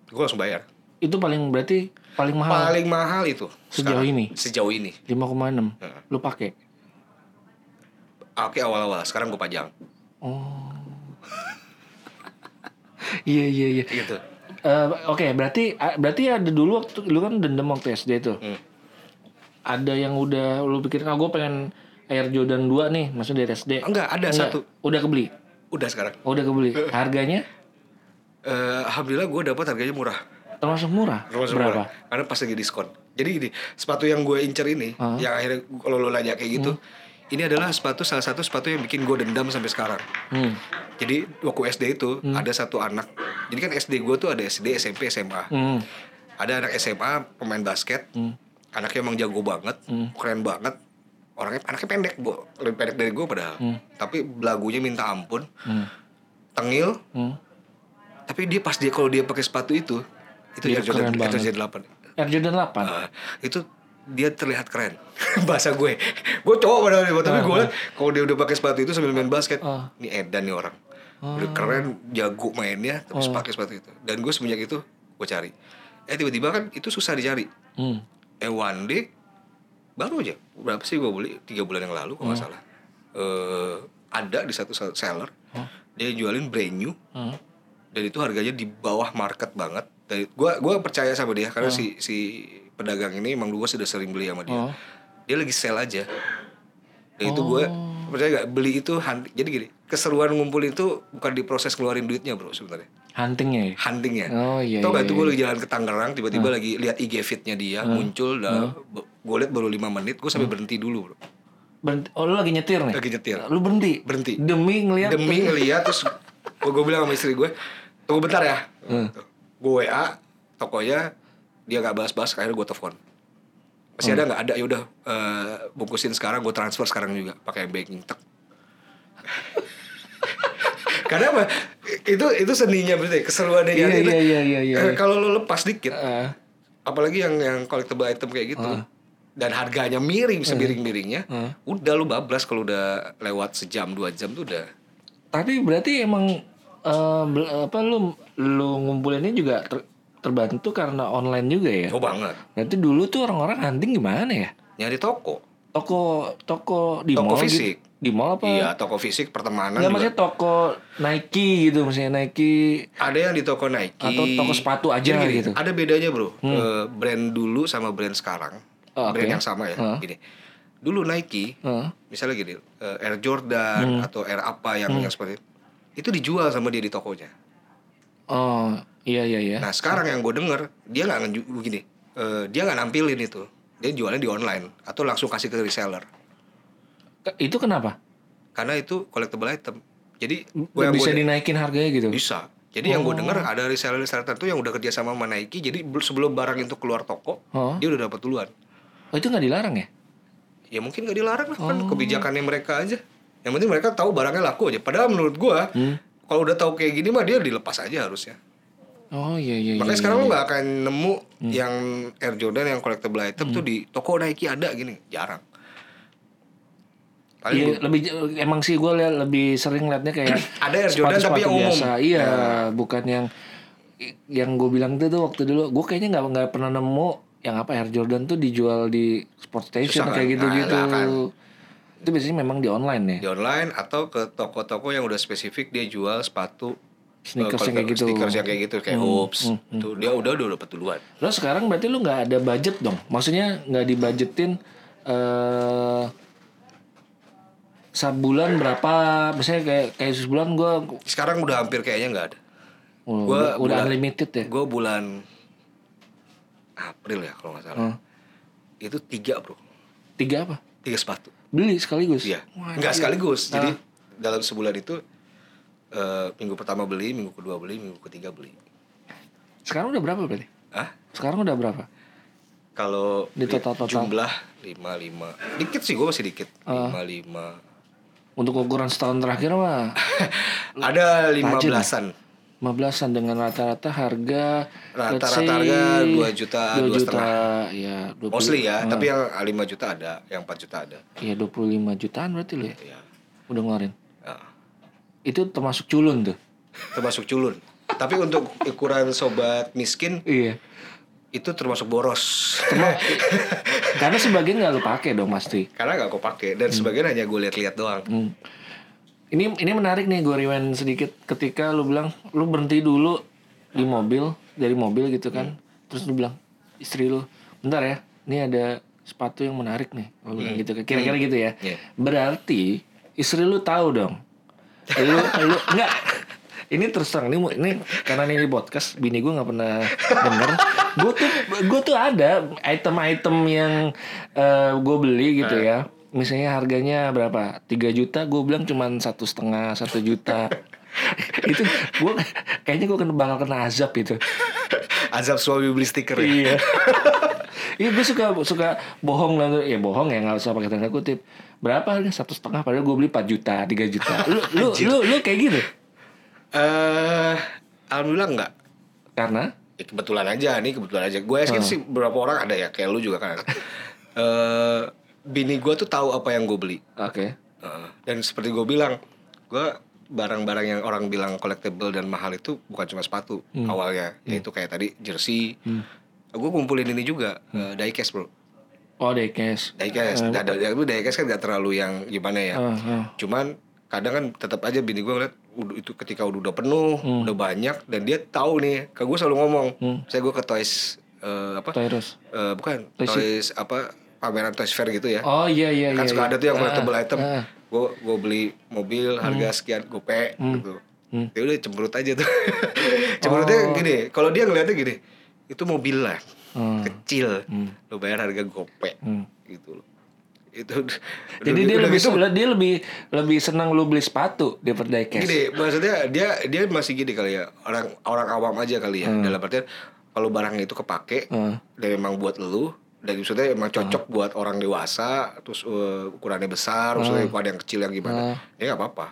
gue langsung bayar. Itu paling berarti paling mahal Paling mahal itu Sejauh sekarang. ini? Sejauh ini. 5,6. Heeh. Lu pakai. Oke awal-awal, sekarang gue pajang. Oh. Iya iya iya. Gitu. Eh, Oke, berarti berarti ada dulu waktu lu kan dendam waktu SD tuh. Hmm. Ada yang udah lu pikirin, ah gue pengen Air Jordan 2 nih, maksudnya dari SD. Enggak, ada Enggak, satu. Udah kebeli. Udah sekarang. Oh, udah kebeli. Harganya Eh, Alhamdulillah gue dapat harganya murah. Termasuk murah. Termasuk Berapa? murah. Karena pas lagi diskon. Jadi gini, sepatu yang gue incer ini, yang akhirnya kalau lo nanya kayak gitu, ini adalah sepatu salah satu sepatu yang bikin gue dendam sampai sekarang. Hmm. Jadi waktu SD itu ada satu anak. Jadi kan SD gue tuh ada SD, SMP, SMA. Hmm. Ada anak SMA pemain basket. Anaknya emang jago banget, keren banget. Orangnya anaknya pendek, bu, lebih pendek dari gue padahal. Tapi belagunya minta ampun, tengil. Hmm. Tapi dia pas dia kalau dia pakai sepatu itu, itu Dia Air Jordan, keren. Jordan 8. Air Jordan 8. Ah, itu dia terlihat keren. Bahasa gue. Gue cowok padahal nih, tapi gue liat kalau dia udah pakai sepatu itu sambil main basket Ah. ini edan nih orang. Udah keren jago mainnya terus pakai sepatu itu. Dan gue semenjak itu gue cari. Eh tiba-tiba kan itu susah dicari. Hmm. eh one day baru aja. Berapa sih gue beli? Tiga bulan yang lalu kalau nggak salah. Eh ada di satu seller. Dia jualin brand new. Hmm. dan itu harganya di bawah market banget dari gua gua percaya sama dia karena si si pedagang ini emang gua sudah sering beli sama dia. Oh. dia lagi sell aja. Dan itu gua percaya gak beli itu hunt- jadi gini keseruan ngumpul itu bukan di proses keluarin duitnya bro sebenarnya. Huntingnya ya. huntingnya. Oh, iya, tau gak iya, tuh gue lagi jalan ke Tangerang tiba-tiba lagi lihat IG fitnya dia muncul dah gue lihat baru lima menit gue sampai berhenti dulu bro. Berhenti. Oh, lu lagi nyetir nih? lagi nyetir. Lu berhenti? Berhenti. Demi ngeliat demi ngeliat terus gue bilang sama istri gue tunggu bentar ya gue WA tokonya dia nggak balas-balas akhirnya gue telepon. Masih ada nggak? Ada. Ya udah eh, bungkusin sekarang gue transfer sekarang juga pakai banking tek. Karena apa? Itu itu seninya berarti keseruannya itu. iya, iya, iya, iya. Eh, kalau lo lepas dikit Eh, apalagi yang yang collectible item kayak gitu dan harganya miring semiring-miringnya udah lu bablas kalau udah lewat sejam dua jam tuh udah. Tapi berarti emang eh, bel- apa lu lu ngumpulinnya juga ter- terbantu karena online juga ya? oh banget Berarti dulu tuh orang-orang hunting gimana ya? nyari toko Toko toko di Toko mall gitu? fisik. Di mall apa? iya toko fisik pertemanan Nggak juga. maksudnya toko Nike gitu, misalnya Nike ada yang di toko Nike Atau toko sepatu aja gini, gitu. Hmm. ada bedanya bro Eh, brand dulu sama brand sekarang Oh, brand yang sama ya Heeh. gini dulu Nike Heeh. misalnya gini eh, Air Jordan Hmm. atau Air apa yang yang seperti itu itu dijual sama dia di tokonya Oh, iya iya iya. Nah sekarang yang gue denger dia nggak begini, eh, dia nggak nampilin itu, dia jualnya di online atau langsung kasih ke reseller Itu kenapa? karena itu collectible item. Jadi gua bisa gua- dinaikin harganya gitu? bisa. Jadi yang gue denger ada reseller-reseller tertentu yang udah kerja sama sama Nike, jadi bel- sebelum barang itu keluar toko, Oh. dia udah dapat duluan. Oh, itu nggak dilarang ya? Ya mungkin nggak dilarang lah, Oh. kan kebijakannya mereka aja. Yang penting mereka tahu barangnya laku aja. Padahal menurut gua, Hmm. kalau udah tahu kayak gini mah dia dilepas aja harusnya. Oh iya iya. Makanya iya, sekarang iya. lo nggak akan nemu Hmm. yang Air Jordan yang collectible item tuh di toko Nike ada gini, jarang. Paling Iya, lebih emang sih gue liat lebih sering liatnya kayak Ada Air Jordan tapi yang umum. biasa. Iya, bukan yang yang gue bilang itu tuh waktu dulu gue kayaknya nggak nggak pernah nemu yang apa Air Jordan tuh dijual di sport station Susah kan? kayak gitu-gitu. Nah, kan. Itu biasanya memang di online ya. di online atau ke toko-toko yang udah spesifik dia jual sepatu Sneakers eh, yang kayak gitu. Sneakers yang kayak gitu kayak hoops. Tuh dia udah udah dapat duluan. Terus sekarang berarti lu nggak ada budget dong? Maksudnya nggak dibudgetin eh sebulan berapa? Misalnya kayak kayak sebulan gue Sekarang udah hampir kayaknya nggak ada. udah, Gua- udah gua- unlimited ya. Gue bulan April ya kalau nggak salah. Itu tiga bro, Tiga apa? tiga sepatu. Beli sekaligus? Iya. Wah, gila. sekaligus. Jadi Ah. dalam sebulan itu eh, minggu pertama beli, minggu kedua beli, minggu ketiga beli. Sekarang udah berapa berarti? Ah, Sekarang udah berapa? kalau Di li- total-total. jumlah lima lima, dikit sih gue masih dikit. Ah. Lima lima. Untuk ukuran setahun terakhir mah Ada lima ya? belasan. 15-an dengan rata-rata harga Rata-rata harga 2 juta, 2 2 juta, ya 20, Mostly ya, ah, tapi yang 5 juta ada, yang 4 juta ada. ya 25 jutaan berarti lo ya Ya. udah ngeluarin. Ah. Itu termasuk culun tuh. Termasuk culun. tapi untuk ukuran sobat miskin Iya. itu termasuk boros. Karena sebagian nggak lo pakai dong pasti. Karena gak aku pakai dan sebagian hanya gue lihat-lihat doang. Hmm. Ini ini menarik nih gue rewind sedikit ketika lu bilang lu berhenti dulu di mobil dari mobil gitu kan. Terus lu bilang istri lu, "Bentar ya, ini ada sepatu yang menarik nih." Lu bilang gitu kan. Kira-kira gitu ya. Iya. Berarti istri lu tahu dong. Lu lu enggak ini terus terang ini ini karena ini podcast bini gue nggak pernah denger gue tuh gue tuh ada item-item yang gue beli gitu ya misalnya harganya berapa? 3 juta gue bilang cuman satu setengah satu juta. Itu gue kayaknya gue kena bakal kena azab itu. Azab suami beli stiker ya. iya. Iya gue suka suka bohong lah ya bohong ya nggak usah pakai tanda kutip. Berapa harga satu setengah padahal gue beli 4 juta 3 juta. Lu lu lu lu kayak gitu? Eh, alhamdulillah enggak. karena? Ya, kebetulan aja nih, kebetulan aja. Gue yakin sih beberapa orang ada ya, kayak lu juga kan. Eh, bini gue tuh tahu apa yang gue beli. oke Heeh. dan seperti gue bilang, gue barang-barang yang orang bilang collectible dan mahal itu bukan cuma sepatu awalnya, yaitu kayak tadi jersey. Gue kumpulin ini juga, eh, diecast bro. oh diecast Diecast, Eh, ada ya, diecast kan gak terlalu yang gimana ya. Ah, ah. Cuman kadang kan tetap aja bini gue ngeliat itu ketika udah udah penuh, Hmm. udah banyak dan dia tahu nih, ke gue selalu ngomong, saya gue ke toys eh, apa? Toys. Eh, bukan Toys toys apa pameran toys fair gitu ya. Oh iya iya kan iya. suka iya. ada tuh yang Ah, collectible item. ah. Gue gue beli mobil harga sekian gope gitu. Ya udah cemberut aja tuh. Cemberutnya gini, kalau dia ngeliatnya gini, itu mobil lah. Hmm. Kecil. Lo bayar harga gope Hmm. gitu loh. Itu Jadi dia lebih gitu, dia lebih lebih senang lu beli sepatu daripada diecast. gini, maksudnya dia dia masih gini kali ya. Orang orang awam aja kali ya. Dalam artian kalau barangnya itu kepake Hmm. dan memang buat lu dan maksudnya emang cocok buat orang dewasa terus uh, ukurannya besar maksudnya ukuran yang kecil yang gimana. Ya nggak apa-apa.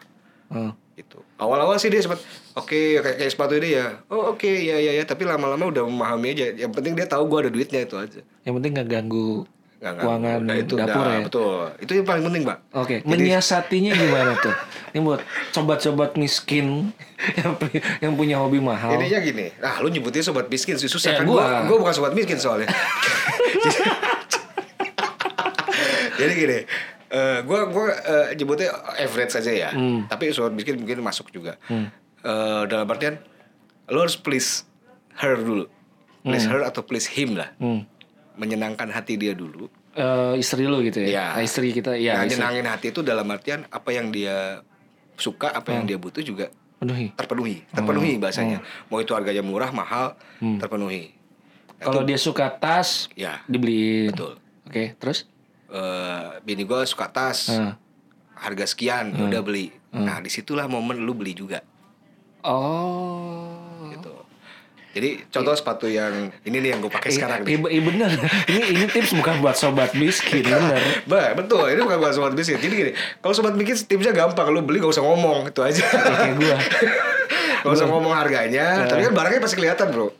Hmm. gitu. Awal-awal sih dia sempat oke kayak, kayak sepatu ini ya. Oh oke ya ya ya tapi lama-lama udah memahami aja. Yang penting dia tahu gua ada duitnya itu aja. Yang penting nggak ganggu nggak keuangan udah itu dapur udah, ya. betul itu yang paling penting mbak Oke, menyiasatinya gimana tuh? Ini buat sobat-sobat miskin yang, pu- yang punya hobi mahal. Intinya gini, ah lu nyebutnya sobat miskin sih susah Ya, kan gua. gua. Gua bukan sobat miskin soalnya. Jadi gini, eh gua gua eh, nyebutnya average saja ya. Hmm. Tapi sobat miskin mungkin masuk juga. Eh, dalam artian lu harus please her dulu. Please her atau please him lah. Hmm. Menyenangkan hati dia dulu. Eh, istri lu gitu ya? Iya. Ah, istri kita, ya. nah, nyenangin hati itu dalam artian apa yang dia suka, apa Hmm. yang dia butuh juga Penuhi. terpenuhi terpenuhi bahasanya mau itu harganya murah mahal terpenuhi Nah, Kalau dia suka tas, ya dibeliin. betul Oke, terus? Eh, bini gue suka tas Ah. harga sekian ya udah beli nah di situlah momen lu beli juga Oh. Jadi contoh sepatu yang ini nih yang gue pakai sekarang nih Iya iya bener. ini ini tips bukan buat sobat miskin, bener. Bah, betul. Ini bukan buat sobat bisnis. Jadi gini, kalau sobat bikin tipsnya gampang. Lu beli gak usah ngomong, itu aja. Kayak gua. gak usah ngomong harganya. Tapi kan barangnya pasti kelihatan, bro.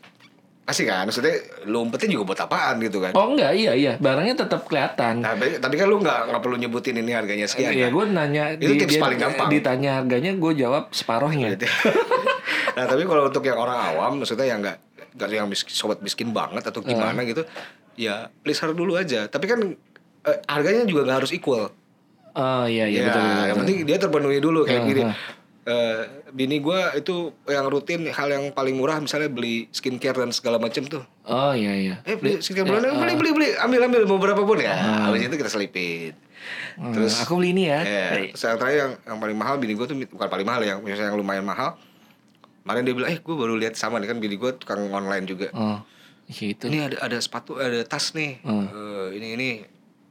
Pasti kan, maksudnya lu umpetin juga buat apaan gitu kan. Oh enggak, iya iya, barangnya tetap kelihatan. Tapi, tapi kan lu nggak nggak perlu nyebutin ini harganya sekian. Iya, kan? gue nanya Itu tips paling gampang. Ditanya harganya, gue jawab separohnya. Gitu. nah tapi kalau untuk yang orang awam, maksudnya yang nggak nggak yang miskin, sobat miskin banget atau gimana gitu, ya please her dulu aja. Tapi kan eh, harganya juga nggak harus equal. Oh iya iya ya, betul betul. yang betul. penting dia terpenuhi dulu kayak Uh, gini. uh. Eh, bini gue itu yang rutin hal yang paling murah misalnya beli skincare dan segala macam tuh. Oh iya iya. Eh beli skincare bulan beli beli beli ambil ambil mau berapa pun ya. Habis itu kita selipin. Terus aku beli ini ya. Ya, terus yang terakhir yang, yang paling mahal bini gue tuh bukan paling mahal yang misalnya yang lumayan mahal. Kemarin dia bilang, eh gue baru lihat sama nih kan bini gue tukang online juga. Oh. Gitu. Ini ada ada sepatu, ada tas nih. Eh, ini ini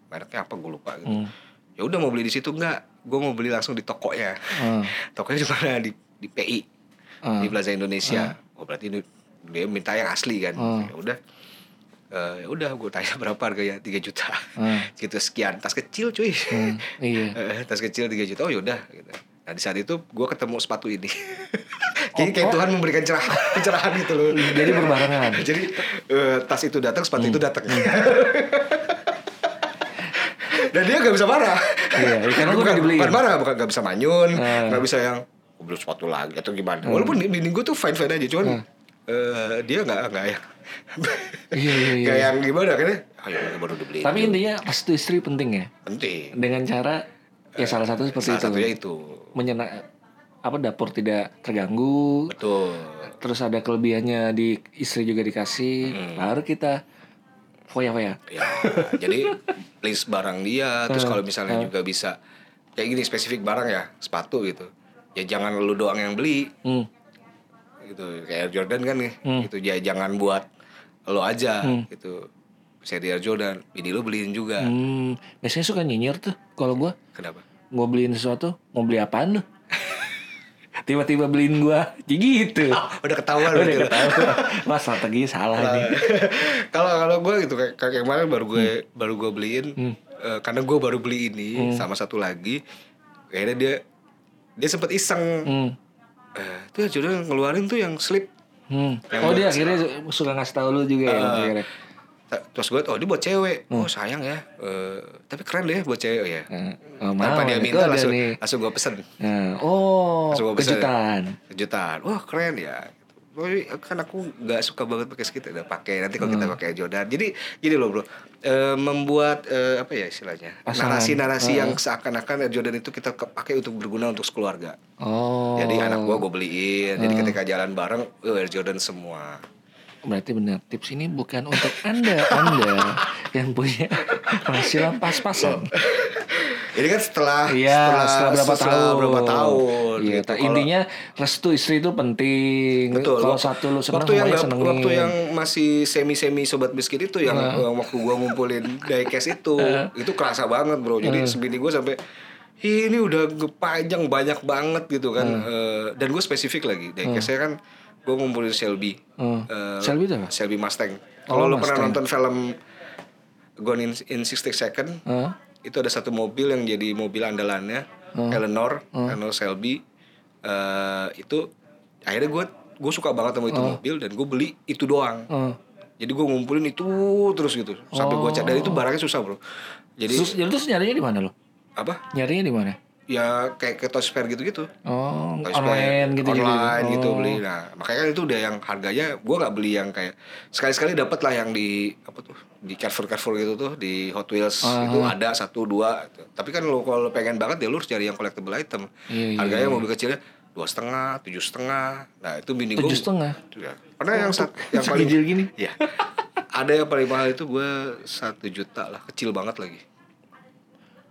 mereknya apa gue lupa gitu. Hmm. Ya udah mau beli di situ enggak? Gue mau beli langsung di tokonya. Hmm. Tokonya di mana? Di di PI. Hmm. Di Plaza Indonesia. Oh berarti ini dia minta yang asli kan. Hmm. Ya udah. Eh, ya udah gue tanya berapa harganya 3 juta. Hmm. gitu sekian. Tas kecil cuy. Hmm, iya. Eh, tas kecil 3 juta. Oh yaudah gitu. Nah di saat itu gue ketemu sepatu ini. Jadi kayak Tuhan memberikan cerah, pencerahan gitu loh. Jadi berbarengan. Jadi eh, tas itu datang, sepatu itu datang. Dan dia gak bisa marah. Iya, karena gua bukan, dibeliin. bukan marah, bukan gak bisa manyun, Eh. gak bisa yang "Gua beli sepatu lagi atau gimana. Walaupun bini gue tuh fine fine aja, cuman eh, dia nggak nggak yang Iya iya iya. kayak yang gimana akhirnya. Ayo baru dibeli. Tapi intinya restu istri penting ya. penting. Dengan cara ya salah satu seperti Salah itu. satunya itu. Menyenak apa dapur tidak terganggu. Betul. Terus ada kelebihannya di istri juga dikasih. Hmm. Baru kita foya-foya. Ya, jadi list barang dia, terus kalau misalnya juga bisa kayak gini spesifik barang ya, sepatu gitu. Ya jangan lu doang yang beli Hmm. gitu. Kayak Air Jordan kan nih, gitu. Ya jangan buat lo aja gitu. Seri Air Jordan, bini lu beliin juga. Hmm, biasanya suka nyinyir tuh kalau gua Kenapa? gua beliin sesuatu, mau beli apaan lu? Tiba-tiba beliin gua, jadi gitu. Udah ketahuan Udah gitu. ketahuan. Wah strategi salah nih. Kalau kalau gue gitu kayak, kayak kemarin baru gue baru gue beliin eh, karena gue baru beli ini sama satu lagi kayaknya dia dia sempat iseng Hmm. eh, tuh ya jodoh ngeluarin tuh yang slip Hmm. Yang Oh dia akhirnya suka ngasih tahu lu juga ya akhirnya. Terus gue oh dia buat cewek. Oh sayang ya. Eh, tapi keren deh buat cewek ya. Hmm. Oh, tanpa dia minta langsung nih. langsung gue pesen. Nah, oh, Langsung gua pesen. kejutan. kejutan. Wah keren ya. Tapi kan aku nggak suka banget pakai skate udah pakai. Nanti kalau Hmm. kita pakai Jordan. Jadi gini loh bro. Eh, membuat eh, apa ya istilahnya? Pasangan. narasi-narasi yang seakan-akan Air Jordan itu kita pakai untuk berguna untuk keluarga Oh. jadi anak gua gue beliin. Jadi ketika jalan bareng eh, Air Jordan semua Berarti benar tips ini bukan untuk anda, anda yang punya penghasilan pas-pasan. Ini kan setelah Iya, setelah, berapa tahun? berapa tahun Iya, gitu. intinya restu istri itu penting. betul. Kalau satu lu senang, waktu yang senengin. waktu yang masih semi semi sobat biskuit itu yang yang waktu gua ngumpulin diecast itu itu kerasa banget bro. Jadi sebini gua sampai ini udah panjang banyak banget gitu kan. Eh, dan gue spesifik lagi diecastnya kan gue ngumpulin Shelby. Hmm. Eh, Shelby itu apa? Shelby Mustang. Oh, Kalau lu pernah nonton film Gone in, in 60 Second, Hah? itu ada satu mobil yang jadi mobil andalannya Eleanor Eleanor Shelby Eh, itu akhirnya gue gue suka banget sama itu mobil dan gue beli itu doang Hmm. jadi gue ngumpulin itu terus gitu sampai gue cari dan itu barangnya susah bro jadi Terus, jadi terus nyarinya di mana lo? apa Nyarinya di mana? Ya kayak ke Toys Fair gitu-gitu Oh, online Fair, gitu gitu. online gitu Oh. beli nah makanya kan itu udah yang harganya gue nggak beli yang kayak sekali-sekali dapat lah yang di apa tuh di Carrefour Carrefour gitu tuh di Hot Wheels Ah. itu ada satu dua tapi kan lo kalau pengen banget ya lo harus cari yang collectible item Iya, iya, harganya mobil kecilnya dua setengah tujuh setengah nah itu bini gue Tujuh setengah? Ya. pernah yang sat- yang paling Segijil gini? ya ada yang paling mahal itu gue satu juta lah kecil banget lagi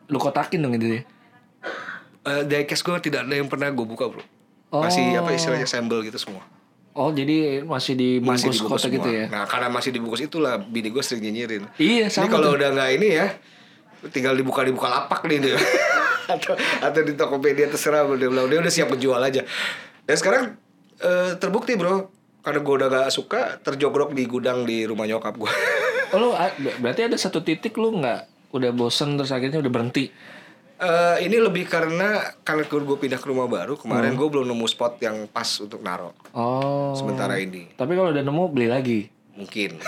Lu kotakin dong itu ya. Eh diecast gue tidak ada yang pernah gue buka bro masih Oh. apa istilahnya sambel gitu semua Oh, jadi masih dibungkus masih dibungkus kotak gitu semua. ya. Nah karena masih dibungkus itulah bini gue sering nyinyirin. Iya, Ini sama kalau tuh. udah nggak ini ya, tinggal dibuka dibuka lapak nih dia. atau atau di Tokopedia terserah dia bilang dia udah siap menjual aja. Dan sekarang eh, terbukti bro, karena gue udah gak suka terjogrok di gudang di rumah nyokap gue. Oh, ber- berarti ada satu titik lu nggak udah bosen terus akhirnya udah berhenti. Eh, ini lebih karena karena gue pindah ke rumah baru Hmm. kemarin gue belum nemu spot yang pas untuk naro Oh. sementara ini Tapi kalau udah nemu beli lagi. mungkin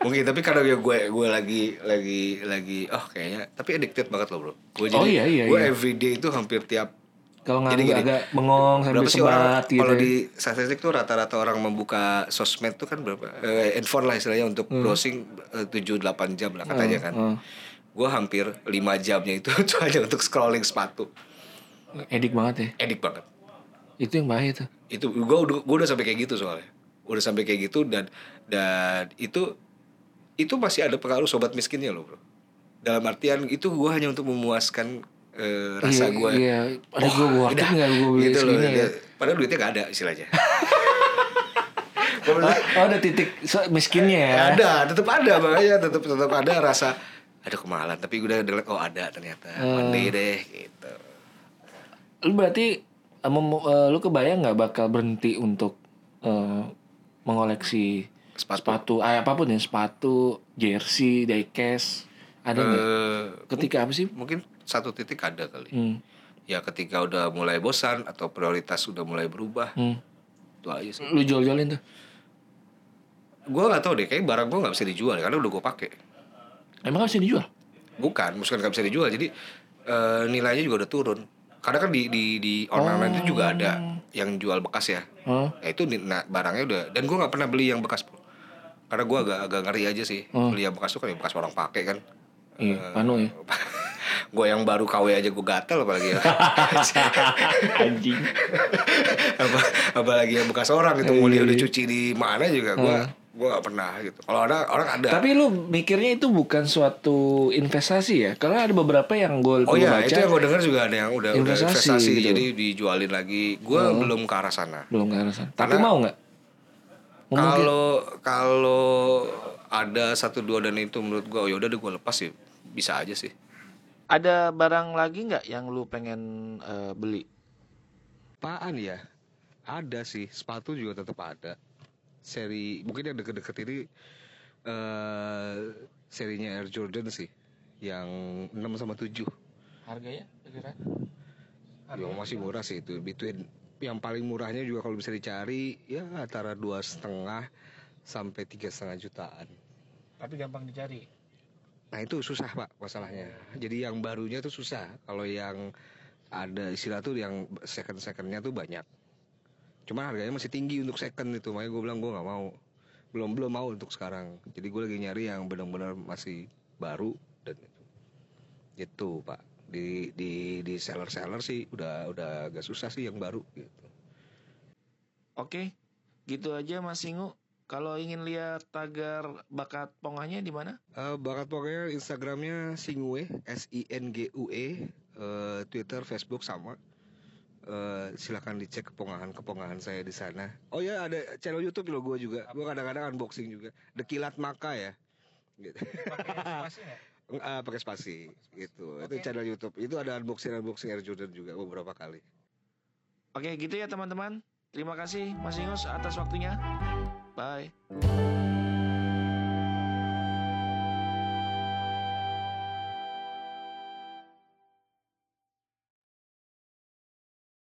mungkin tapi karena ya gue gue lagi lagi lagi oh kayaknya tapi addicted banget loh bro gue jadi Oh, iya, iya, gue iya. everyday itu hampir tiap Kalau nggak gini, agak bengong sambil sebat gitu. kalau ya. di statistik tuh rata-rata orang membuka sosmed tuh kan berapa eh, handphone lah istilahnya untuk browsing eh, tujuh delapan jam lah katanya kan hmm. Gue hampir 5 jamnya itu hanya untuk scrolling sepatu Edik banget ya. edik banget Itu yang bahaya tuh. itu gue udah gua udah sampai kayak gitu soalnya udah sampai kayak gitu dan dan itu itu masih ada pengaruh sobat miskinnya loh bro dalam artian itu gue hanya untuk memuaskan eh, rasa Iya, gue Iya. Ada gue worth it udah, nggak gue beli gitu loh ya. padahal duitnya gak ada istilahnya Oh, oh, ada titik miskinnya ya. ada tetap ada makanya tetap tetap ada rasa ada kemahalan tapi udah udah oh ada ternyata Hmm. mandi deh gitu Lu berarti eh, lu kebayang nggak bakal berhenti untuk eh, mengoleksi Sepatu. sepatu, ah, apa pun ya sepatu, jersey, diecast, ada nggak? Eh, Ketika apa sih? mungkin satu titik ada kali Hmm. ya ketika udah mulai bosan atau prioritas udah mulai berubah Hmm. itu aja sih Lu jual-jualin tuh? gue nggak tahu deh kayak barang gue nggak bisa dijual karena udah gue pakai Emang nggak bisa dijual? bukan bukan nggak bisa dijual jadi eh, nilainya juga udah turun karena kan di di di online itu juga ada yang jual bekas ya Hah? ya itu nah, barangnya udah dan gue nggak pernah beli yang bekas karena gue agak agak ngeri aja sih beli yang bekas tuh kan yang bekas orang pakai kan Iya, panu ya. gue yang baru KW aja gue gatel apalagi ya Anjing. apa apalagi yang bekas orang itu mau dia udah cuci di mana juga gue Hmm. Gue gak pernah gitu. Kalau ada orang ada. Tapi lu mikirnya itu bukan suatu investasi ya? Karena ada beberapa yang gue oh iya baca itu yang gue dengar juga ada yang udah udah Investasi investasi gitu. jadi dijualin lagi. Gue belum ke arah sana. Belum ke arah sana. Tapi Karena- mau nggak? kalau kalau ada satu dua dan itu menurut gue oh yaudah deh gue lepas sih. Bisa aja sih. Ada barang lagi nggak yang lu pengen eh, beli? apaan ya? Ada sih. Sepatu juga tetap ada seri mungkin yang deket-deket ini eh serinya Air Jordan sih yang 6 sama 7 Harganya kira yang masih murah sih itu between yang paling murahnya juga kalau bisa dicari ya antara dua setengah sampai tiga setengah jutaan. Tapi gampang dicari. nah itu susah pak masalahnya. Jadi yang barunya tuh susah. Kalau yang ada istilah tuh yang second secondnya tuh banyak cuman harganya masih tinggi untuk second itu. Makanya gue bilang gue nggak mau. Belum belum mau untuk sekarang. Jadi gue lagi nyari yang benar-benar masih baru dan itu. Gitu pak. Di di di seller seller sih udah udah agak susah sih yang baru gitu. Oke, gitu aja Mas Singu. Kalau ingin lihat tagar bakat pongahnya di mana? Eh, bakat pokoknya Instagramnya Singue S I N G U E. Eh, Twitter Facebook sama Eh, silakan dicek kepongahan kepongahan saya di sana. Oh ya ada channel YouTube lo gue juga. Gue kadang-kadang unboxing juga. The Kilat Maka ya. Gitu. Eh, pakai spasi. Gitu. Itu channel YouTube. Itu ada unboxing unboxing Air Jordan juga beberapa kali. Oke, gitu ya teman-teman. Terima kasih Mas Ingus atas waktunya. Bye.